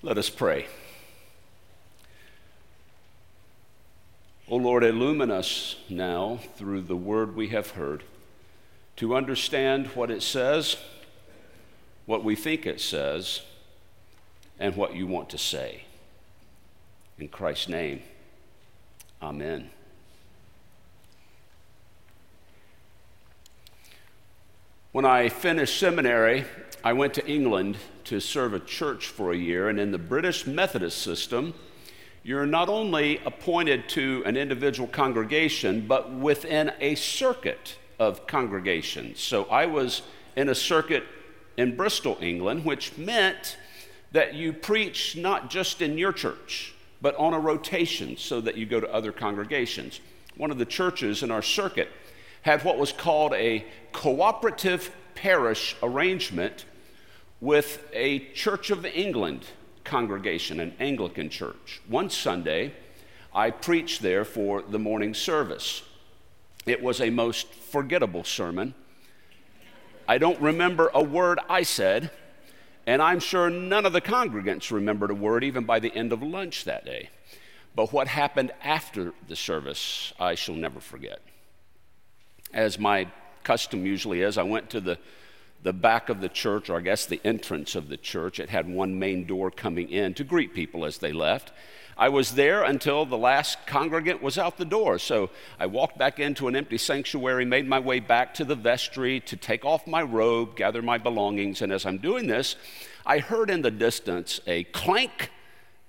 Let us pray. O Lord, illumine us now through the word we have heard to understand what it says, what we think it says, and what you want to say. In Christ's name, amen. When I finished seminary, I went to England to serve a church for a year, and in the British Methodist system, you're not only appointed to an individual congregation, but within a circuit of congregations. So I was in a circuit in Bristol, England, which meant that you preach not just in your church, but on a rotation so that you go to other congregations. One of the churches in our circuit had what was called a cooperative parish arrangement with a Church of England congregation, an Anglican church. One Sunday, I preached there for the morning service. It was a most forgettable sermon. I don't remember a word I said, and I'm sure none of the congregants remembered a word even by the end of lunch that day. But what happened after the service, I shall never forget. As my custom usually is, I went to the the back of the church, or I guess the entrance of the church. It had one main door coming in to greet people as they left. I was there until the last congregant was out the door. So I walked back into an empty sanctuary, made my way back to the vestry to take off my robe, gather my belongings. And as I'm doing this, I heard in the distance a clank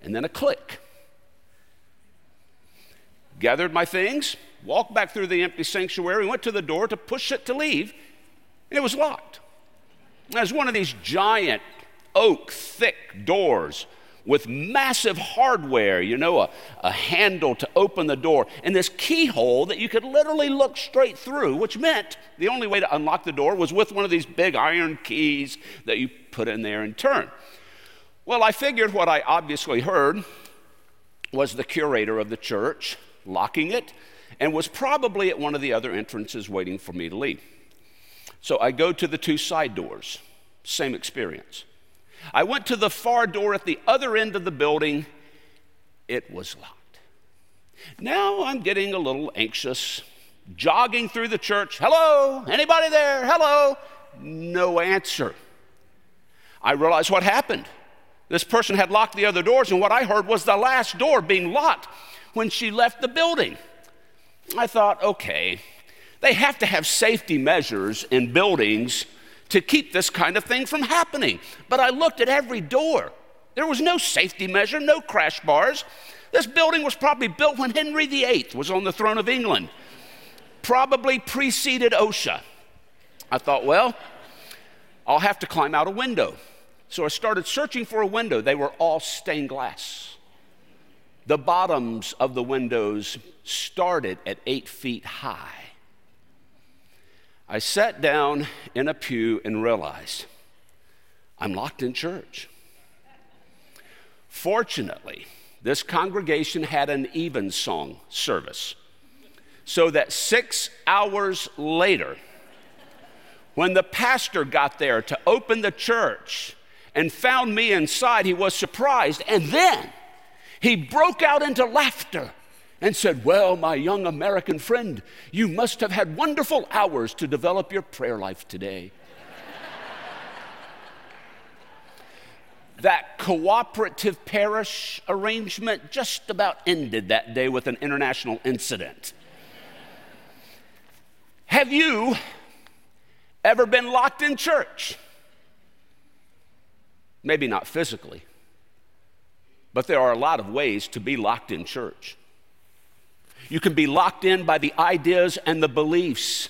and then a click. Gathered my things, walked back through the empty sanctuary, went to the door to push it to leave, and it was locked. There's one of these giant oak thick doors with massive hardware, you know, a, a, handle to open the door, and this keyhole that you could literally look straight through, which meant the only way to unlock the door was with one of these big iron keys that you put in there and turn. Well, I figured what I obviously heard was the curator of the church locking it and was probably at one of the other entrances waiting for me to leave. So I go to the two side doors, same experience. I went to the far door at the other end of the building, it was locked. Now I'm getting a little anxious, jogging through the church. Hello, anybody there? Hello. No answer. I realized what happened. This person had locked the other doors, and what I heard was the last door being locked when she left the building. I thought, okay, they have to have safety measures in buildings to keep this kind of thing from happening. But I looked at every door. There was no safety measure, no crash bars. This building was probably built when Henry VIII was on the throne of England, probably preceded OSHA. I thought, well, I'll have to climb out a window. So I started searching for a window. They were all stained glass. The bottoms of the windows started at eight feet high. I sat down in a pew and realized I'm locked in church. Fortunately, this congregation had an evensong service, so that six hours later, when the pastor got there to open the church and found me inside, he was surprised. And then he broke out into laughter and said, Well, my young American friend, you must have had wonderful hours to develop your prayer life today. that cooperative parish arrangement just about ended that day with an international incident. Have you ever been locked in church? Maybe not physically, but there are a lot of ways to be locked in church. You can be locked in by the ideas and the beliefs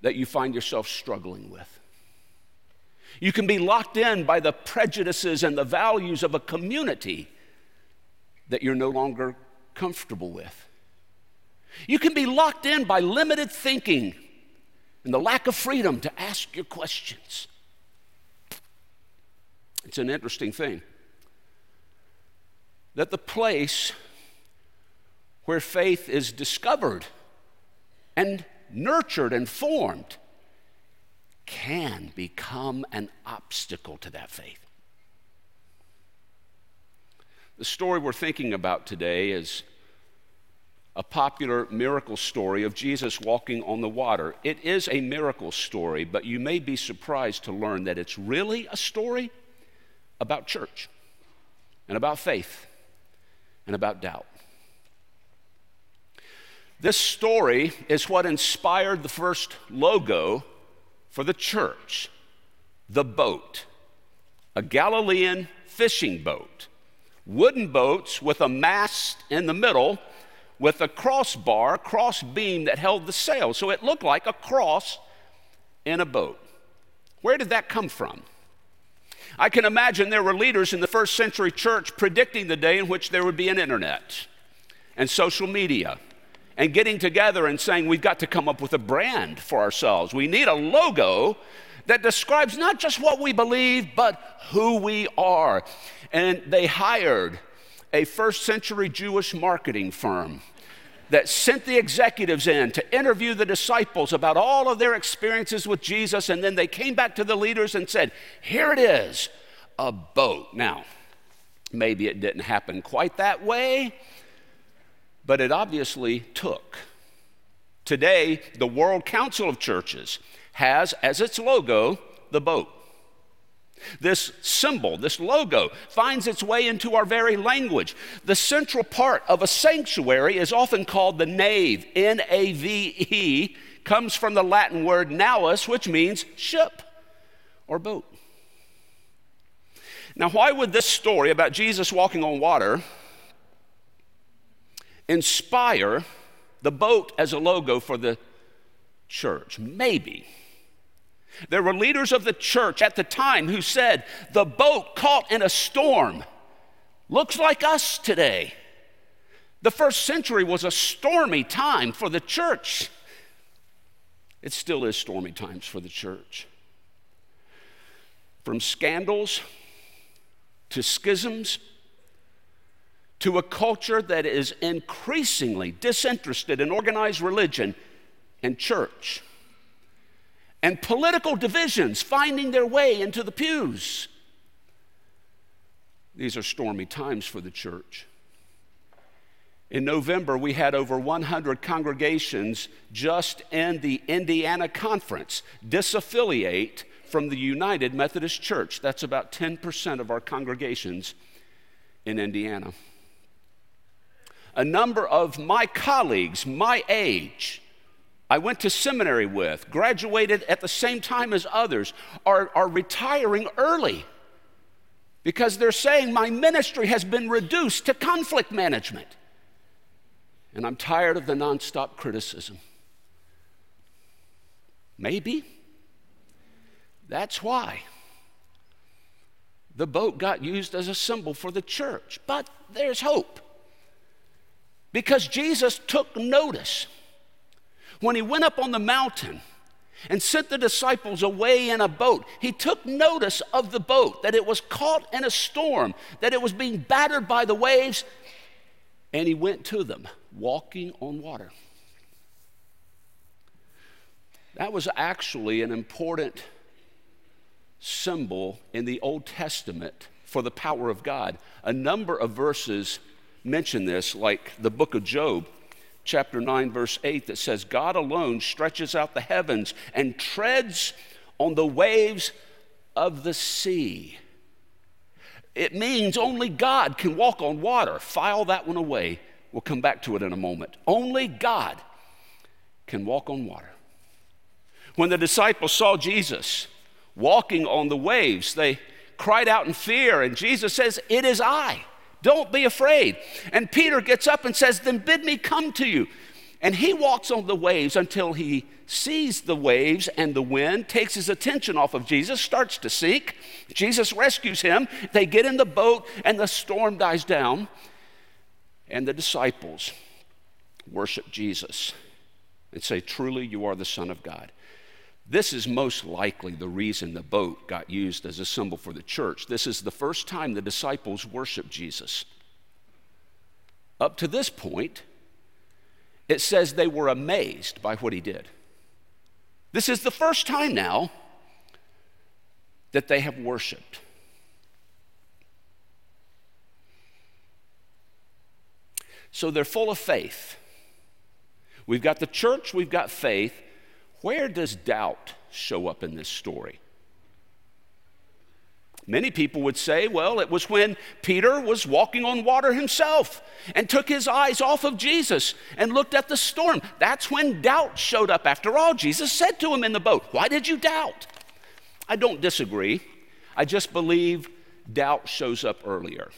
that you find yourself struggling with. You can be locked in by the prejudices and the values of a community that you're no longer comfortable with. You can be locked in by limited thinking and the lack of freedom to ask your questions. It's an interesting thing that the place where faith is discovered and nurtured and formed can become an obstacle to that faith. The story we're thinking about today is a popular miracle story of Jesus walking on the water. It is a miracle story, but you may be surprised to learn that it's really a story about church and about faith and about doubt. This story is what inspired the first logo for the church the boat, a Galilean fishing boat. Wooden boats with a mast in the middle with a crossbar, cross beam that held the sail. So it looked like a cross in a boat. Where did that come from? I can imagine there were leaders in the first century church predicting the day in which there would be an internet and social media and getting together and saying, we've got to come up with a brand for ourselves. We need a logo that describes not just what we believe, but who we are. And they hired a first century Jewish marketing firm that sent the executives in to interview the disciples about all of their experiences with Jesus. And then they came back to the leaders and said, Here it is, a boat. Now, maybe it didn't happen quite that way but it obviously took. Today, the World Council of Churches has as its logo the boat. This symbol, this logo, finds its way into our very language. The central part of a sanctuary is often called the nave. N A V E comes from the Latin word naus, which means ship or boat. Now, why would this story about Jesus walking on water inspire the boat as a logo for the church? Maybe. There were leaders of the church at the time who said, The boat caught in a storm looks like us today. The first century was a stormy time for the church. It still is stormy times for the church. From scandals to schisms to a culture that is increasingly disinterested in organized religion and church, and political divisions finding their way into the pews. These are stormy times for the church. In November, we had over 100 congregations just in the Indiana Conference disaffiliate from the United Methodist Church. That's about 10% of our congregations in Indiana a number of my colleagues, my age, I went to seminary with, graduated at the same time as others, are, are retiring early because they're saying my ministry has been reduced to conflict management. And I'm tired of the nonstop criticism. Maybe that's why the boat got used as a symbol for the church. But there's hope. Because Jesus took notice when he went up on the mountain and sent the disciples away in a boat. He took notice of the boat, that it was caught in a storm, that it was being battered by the waves, and he went to them, walking on water. That was actually an important symbol in the Old Testament for the power of God. A number of verses mention this, like the book of Job, chapter 9, verse 8, that says, God alone stretches out the heavens and treads on the waves of the sea. It means only God can walk on water. File that one away. We'll come back to it in a moment. Only God can walk on water. When the disciples saw Jesus walking on the waves, they cried out in fear, and Jesus says, It is I. Don't be afraid. And Peter gets up and says, Then bid me come to you. And he walks on the waves until he sees the waves and the wind, takes his attention off of Jesus, starts to sink. Jesus rescues him. They get in the boat, and the storm dies down. And the disciples worship Jesus and say, Truly, you are the Son of God. This is most likely the reason the boat got used as a symbol for the church. This is the first time the disciples worshiped Jesus. Up to this point, it says they were amazed by what he did. This is the first time now that they have worshiped. So they're full of faith. We've got the church, we've got faith. Where does doubt show up in this story? Many people would say, well, it was when Peter was walking on water himself and took his eyes off of Jesus and looked at the storm. That's when doubt showed up. After all, Jesus said to him in the boat, Why did you doubt? I don't disagree. I just believe doubt shows up earlier.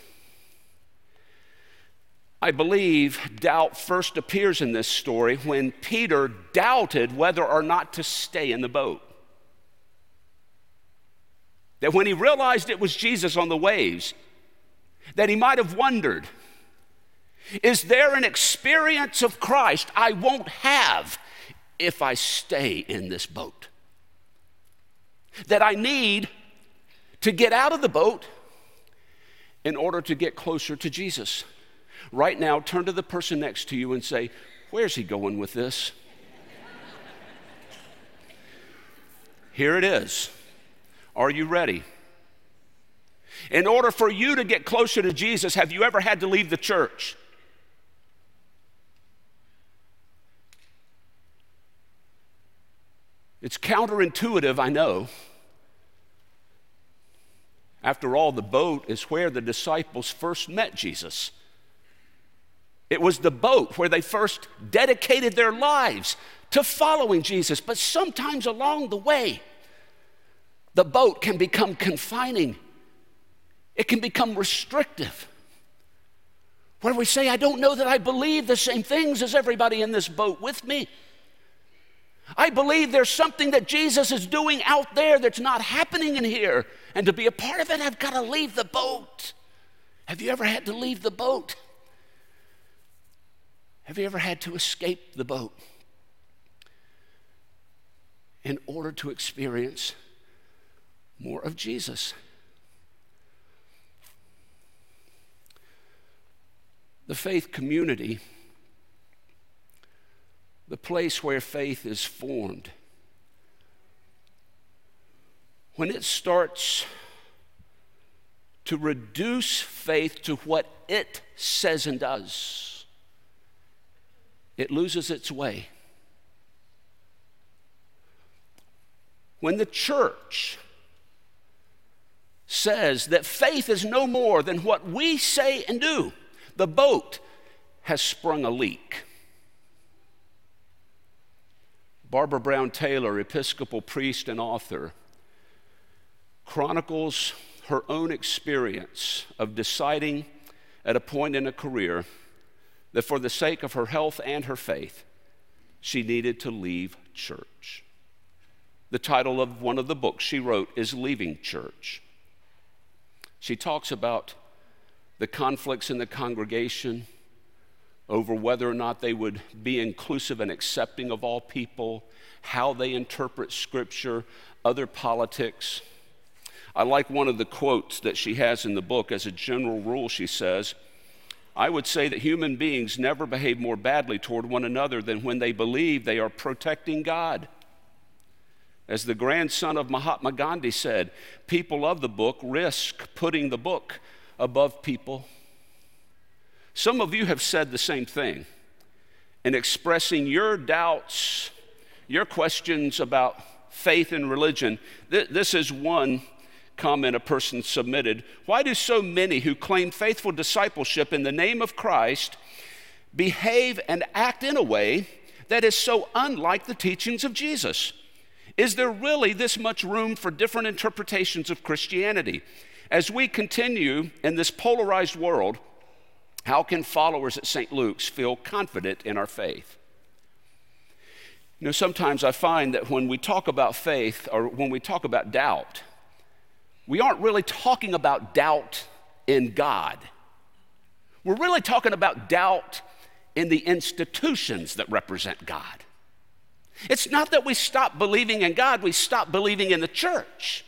I believe doubt first appears in this story when Peter doubted whether or not to stay in the boat. That when he realized it was Jesus on the waves, that he might have wondered is there an experience of Christ I won't have if I stay in this boat? That I need to get out of the boat in order to get closer to Jesus. Right now, turn to the person next to you and say, Where's he going with this? Here it is. Are you ready? In order for you to get closer to Jesus, have you ever had to leave the church? It's counterintuitive, I know. After all, the boat is where the disciples first met Jesus. It was the boat where they first dedicated their lives to following Jesus. But sometimes along the way, the boat can become confining, it can become restrictive. Where we say, I don't know that I believe the same things as everybody in this boat with me. I believe there's something that Jesus is doing out there that's not happening in here. And to be a part of it, I've got to leave the boat. Have you ever had to leave the boat? Have you ever had to escape the boat in order to experience more of Jesus? The faith community, the place where faith is formed, when it starts to reduce faith to what it says and does, it loses its way. When the church says that faith is no more than what we say and do, the boat has sprung a leak. Barbara Brown Taylor, Episcopal priest and author, chronicles her own experience of deciding at a point in a career that for the sake of her health and her faith, she needed to leave church. The title of one of the books she wrote is Leaving Church. She talks about the conflicts in the congregation over whether or not they would be inclusive and accepting of all people, how they interpret Scripture, other politics. I like one of the quotes that she has in the book. As a general rule, she says, I would say that human beings never behave more badly toward one another than when they believe they are protecting God. As the grandson of Mahatma Gandhi said, people of the book risk putting the book above people. Some of you have said the same thing in expressing your doubts, your questions about faith and religion. This is one comment a person submitted Why do so many who claim faithful discipleship in the name of Christ behave and act in a way that is so unlike the teachings of Jesus? Is there really this much room for different interpretations of Christianity? As we continue in this polarized world, how can followers at St. Luke's feel confident in our faith? You know, sometimes I find that when we talk about faith or when we talk about doubt, we aren't really talking about doubt in God. We're really talking about doubt in the institutions that represent God. It's not that we stop believing in God, we stop believing in the church.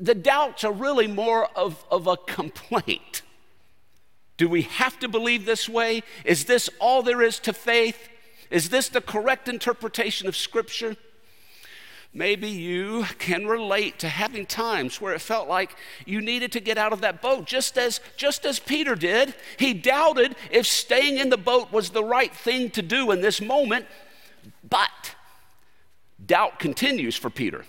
The doubts are really more of, of a complaint. Do we have to believe this way? Is this all there is to faith? Is this the correct interpretation of Scripture? Maybe you can relate to having times where it felt like you needed to get out of that boat, just as, just as Peter did. He doubted if staying in the boat was the right thing to do in this moment, but doubt continues for Peter.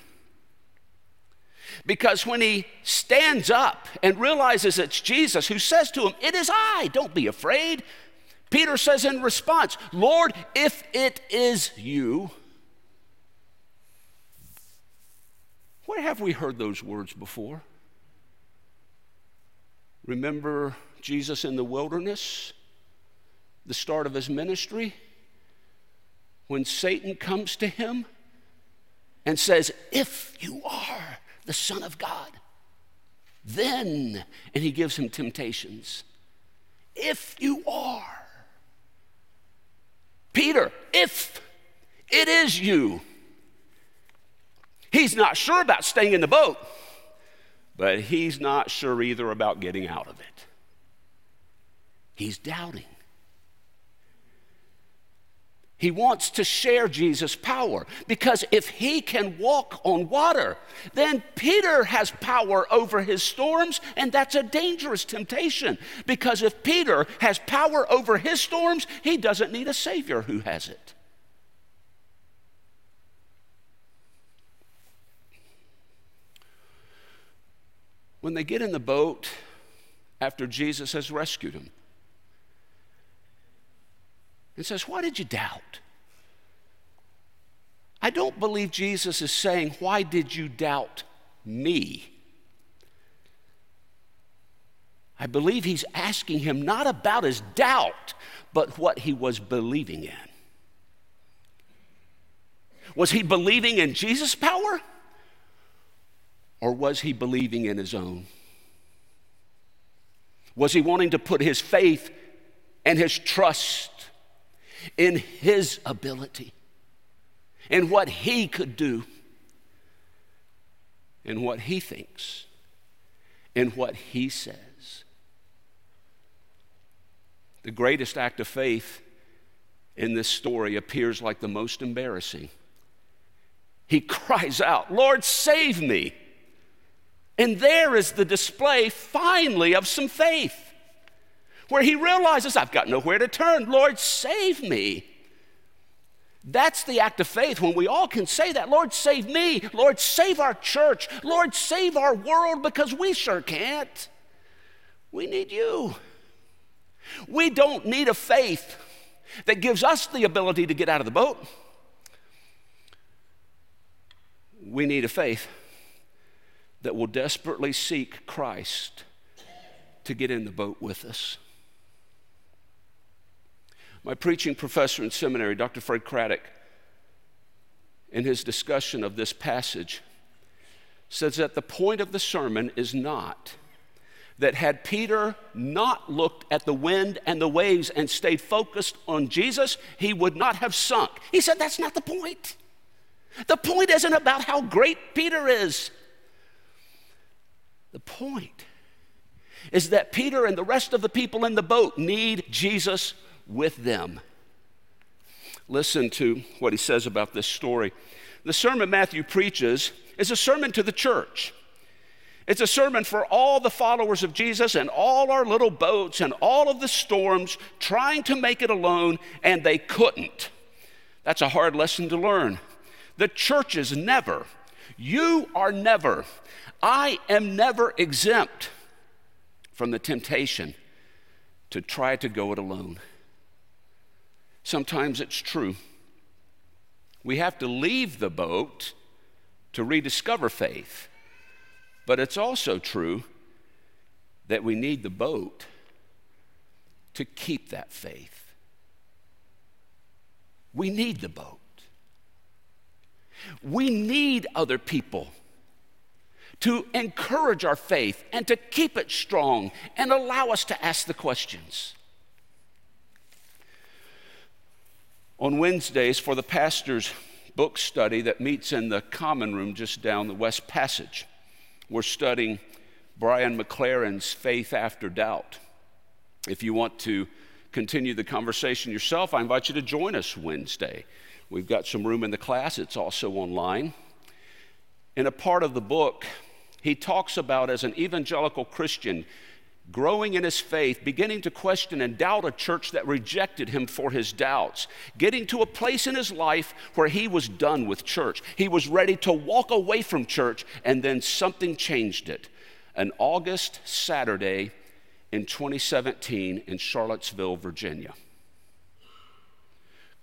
Because when he stands up and realizes it's Jesus who says to him, It is I, don't be afraid, Peter says in response, Lord, if it is you, Where have we heard those words before? Remember Jesus in the wilderness, the start of his ministry, when Satan comes to him and says, If you are the Son of God, then, and he gives him temptations. If you are, Peter, if it is you, He's not sure about staying in the boat, but he's not sure either about getting out of it. He's doubting. He wants to share Jesus' power because if he can walk on water, then Peter has power over his storms, and that's a dangerous temptation. Because if Peter has power over his storms, he doesn't need a Savior who has it. When they get in the boat after Jesus has rescued them and says, Why did you doubt? I don't believe Jesus is saying, Why did you doubt me? I believe he's asking him not about his doubt, but what he was believing in. Was he believing in Jesus' power? Or was he believing in his own? Was he wanting to put his faith and his trust in his ability, in what he could do, in what he thinks, in what he says? The greatest act of faith in this story appears like the most embarrassing. He cries out, Lord, save me. And there is the display, finally, of some faith, where he realizes, I've got nowhere to turn. Lord, save me. That's the act of faith when we all can say that Lord, save me. Lord, save our church. Lord, save our world because we sure can't. We need you. We don't need a faith that gives us the ability to get out of the boat. We need a faith that will desperately seek Christ to get in the boat with us. My preaching professor in seminary, Dr. Fred Craddock, in his discussion of this passage, says that the point of the sermon is not that had Peter not looked at the wind and the waves and stayed focused on Jesus, he would not have sunk. He said that's not the point. The point isn't about how great Peter is. The point is that Peter and the rest of the people in the boat need Jesus with them. Listen to what he says about this story. The sermon Matthew preaches is a sermon to the church. It's a sermon for all the followers of Jesus and all our little boats and all of the storms trying to make it alone, and they couldn't. That's a hard lesson to learn. The church is never, you are never I am never exempt from the temptation to try to go it alone. Sometimes it's true. We have to leave the boat to rediscover faith. But it's also true that we need the boat to keep that faith. We need the boat. We need other people to encourage our faith and to keep it strong and allow us to ask the questions. On Wednesdays, for the pastor's book study that meets in the common room just down the West Passage, we're studying Brian McLaren's Faith After Doubt. If you want to continue the conversation yourself, I invite you to join us Wednesday. We've got some room in the class, it's also online. In a part of the book, he talks about as an evangelical Christian growing in his faith, beginning to question and doubt a church that rejected him for his doubts, getting to a place in his life where he was done with church. He was ready to walk away from church, and then something changed it. An August Saturday in 2017 in Charlottesville, Virginia.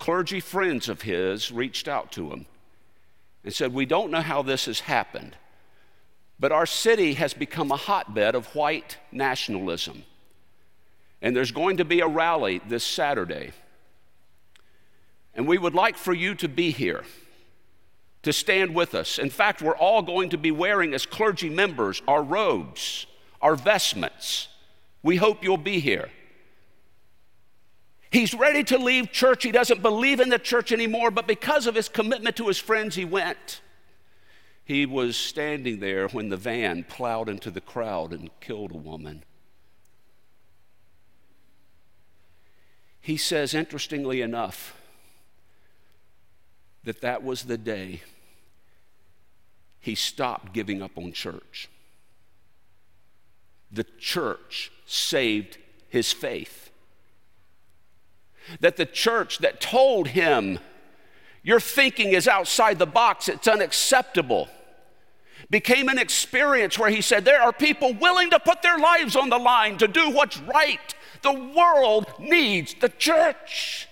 Clergy friends of his reached out to him and said, We don't know how this has happened. But our city has become a hotbed of white nationalism. And there's going to be a rally this Saturday. And we would like for you to be here, to stand with us. In fact, we're all going to be wearing, as clergy members, our robes, our vestments. We hope you'll be here. He's ready to leave church. He doesn't believe in the church anymore, but because of his commitment to his friends, he went. He was standing there when the van plowed into the crowd and killed a woman. He says, interestingly enough, that that was the day he stopped giving up on church. The church saved his faith. That the church that told him, Your thinking is outside the box, it's unacceptable became an experience where he said, There are people willing to put their lives on the line to do what's right. The world needs the church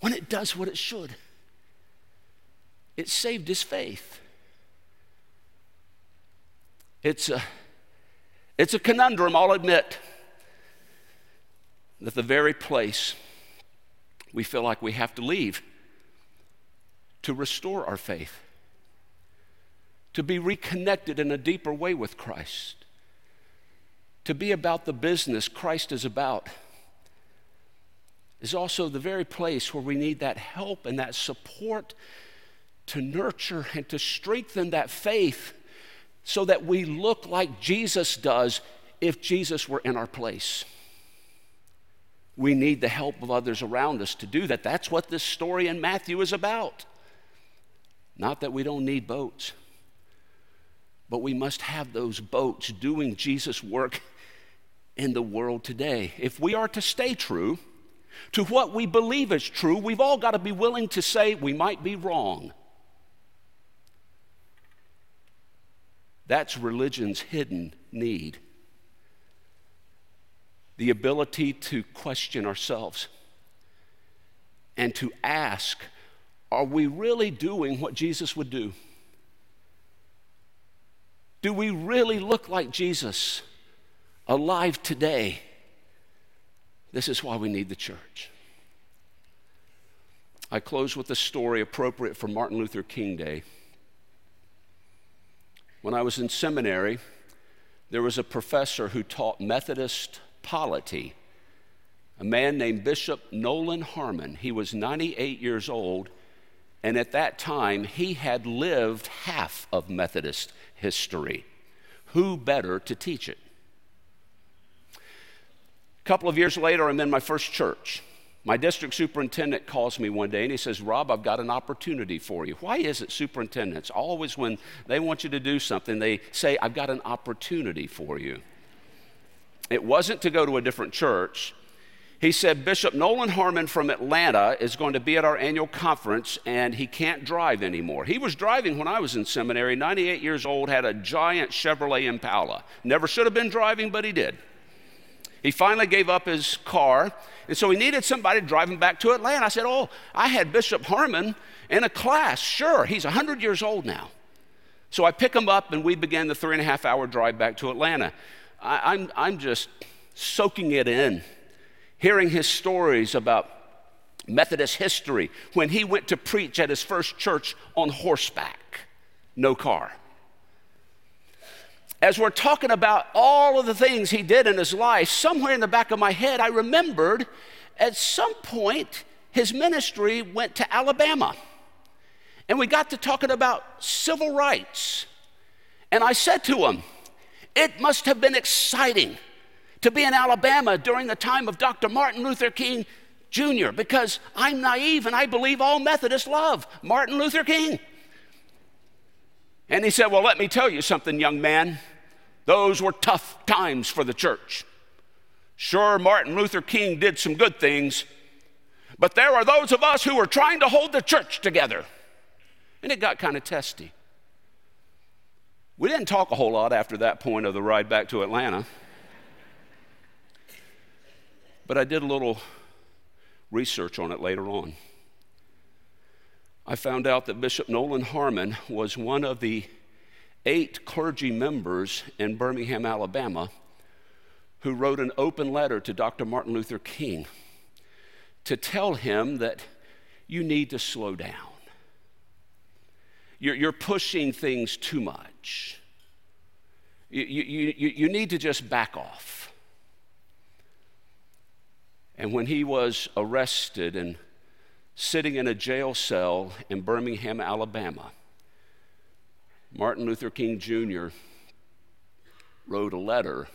when it does what it should. It saved his faith. It's a, it's a conundrum, I'll admit, that the very place we feel like we have to leave to restore our faith to be reconnected in a deeper way with Christ, to be about the business Christ is about, is also the very place where we need that help and that support to nurture and to strengthen that faith so that we look like Jesus does if Jesus were in our place. We need the help of others around us to do that. That's what this story in Matthew is about. Not that we don't need boats, but we must have those boats doing Jesus' work in the world today. If we are to stay true to what we believe is true, we've all got to be willing to say we might be wrong. That's religion's hidden need the ability to question ourselves and to ask, are we really doing what Jesus would do? Do we really look like Jesus alive today? This is why we need the church. I close with a story appropriate for Martin Luther King Day. When I was in seminary, there was a professor who taught Methodist polity, a man named Bishop Nolan Harmon. He was 98 years old, and at that time, he had lived half of Methodist history. Who better to teach it? A couple of years later, I'm in my first church. My district superintendent calls me one day and he says, Rob, I've got an opportunity for you. Why is it superintendents always, when they want you to do something, they say, I've got an opportunity for you? It wasn't to go to a different church, he said Bishop Nolan Harmon from Atlanta is going to be at our annual conference and he can't drive anymore. He was driving when I was in seminary, 98 years old, had a giant Chevrolet Impala. Never should have been driving, but he did. He finally gave up his car, and so he needed somebody to drive him back to Atlanta. I said, Oh, I had Bishop Harmon in a class. Sure, he's 100 years old now. So I pick him up, and we began the three and a half hour drive back to Atlanta. I, I'm, I'm just soaking it in hearing his stories about Methodist history when he went to preach at his first church on horseback, no car. As we're talking about all of the things he did in his life, somewhere in the back of my head, I remembered at some point his ministry went to Alabama. And we got to talking about civil rights. And I said to him, It must have been exciting to be in Alabama during the time of Dr. Martin Luther King Jr. because I'm naive and I believe all Methodists love Martin Luther King. And he said, Well, let me tell you something, young man. Those were tough times for the church. Sure, Martin Luther King did some good things, but there are those of us who are trying to hold the church together. And it got kind of testy. We didn't talk a whole lot after that point of the ride back to Atlanta. But I did a little research on it later on. I found out that Bishop Nolan Harmon was one of the eight clergy members in Birmingham, Alabama, who wrote an open letter to Dr. Martin Luther King to tell him that you need to slow down. You're, you're pushing things too much. You, you, you, you need to just back off. And when he was arrested and sitting in a jail cell in Birmingham, Alabama, Martin Luther King Jr. wrote a letter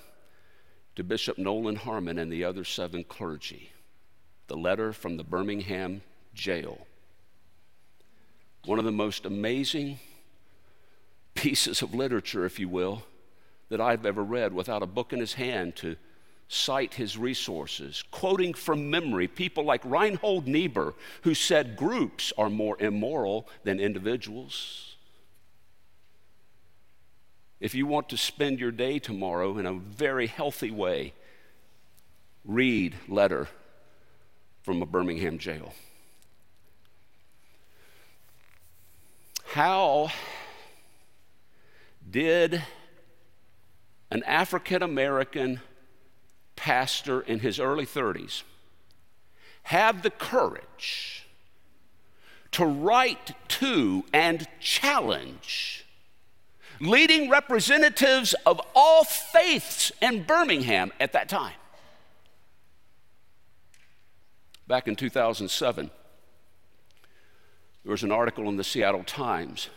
to Bishop Nolan Harmon and the other seven clergy. The letter from the Birmingham jail one of the most amazing pieces of literature, if you will, that I've ever read without a book in his hand to cite his resources, quoting from memory people like Reinhold Niebuhr, who said groups are more immoral than individuals. If you want to spend your day tomorrow in a very healthy way, read letter from a Birmingham jail. How did an African American pastor in his early 30s have the courage to write to and challenge leading representatives of all faiths in Birmingham at that time? Back in 2007, there was an article in the Seattle Times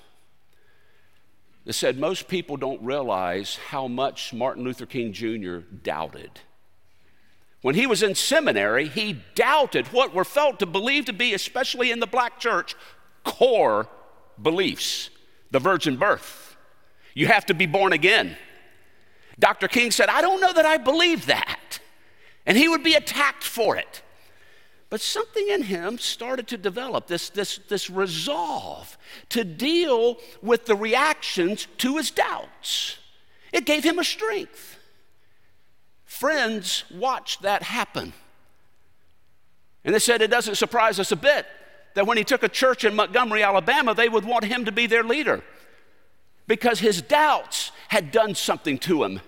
that said most people don't realize how much Martin Luther King Jr. doubted. When he was in seminary, he doubted what were felt to believe to be, especially in the black church, core beliefs the virgin birth. You have to be born again. Dr. King said, I don't know that I believe that. And he would be attacked for it. But something in him started to develop this, this, this resolve to deal with the reactions to his doubts. It gave him a strength. Friends watched that happen. And they said it doesn't surprise us a bit that when he took a church in Montgomery, Alabama, they would want him to be their leader because his doubts had done something to him.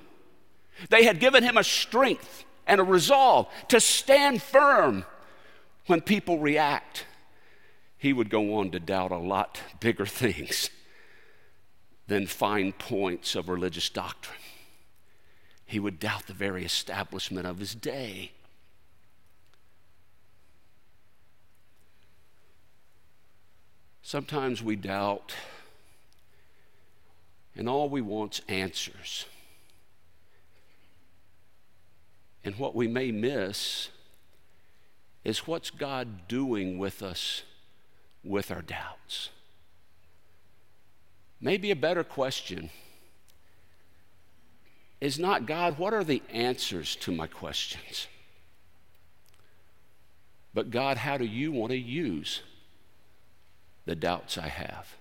They had given him a strength and a resolve to stand firm when people react, he would go on to doubt a lot bigger things than fine points of religious doctrine. He would doubt the very establishment of his day. Sometimes we doubt, and all we want's answers. And what we may miss is what's God doing with us with our doubts? Maybe a better question is not God, what are the answers to my questions? But God, how do you want to use the doubts I have?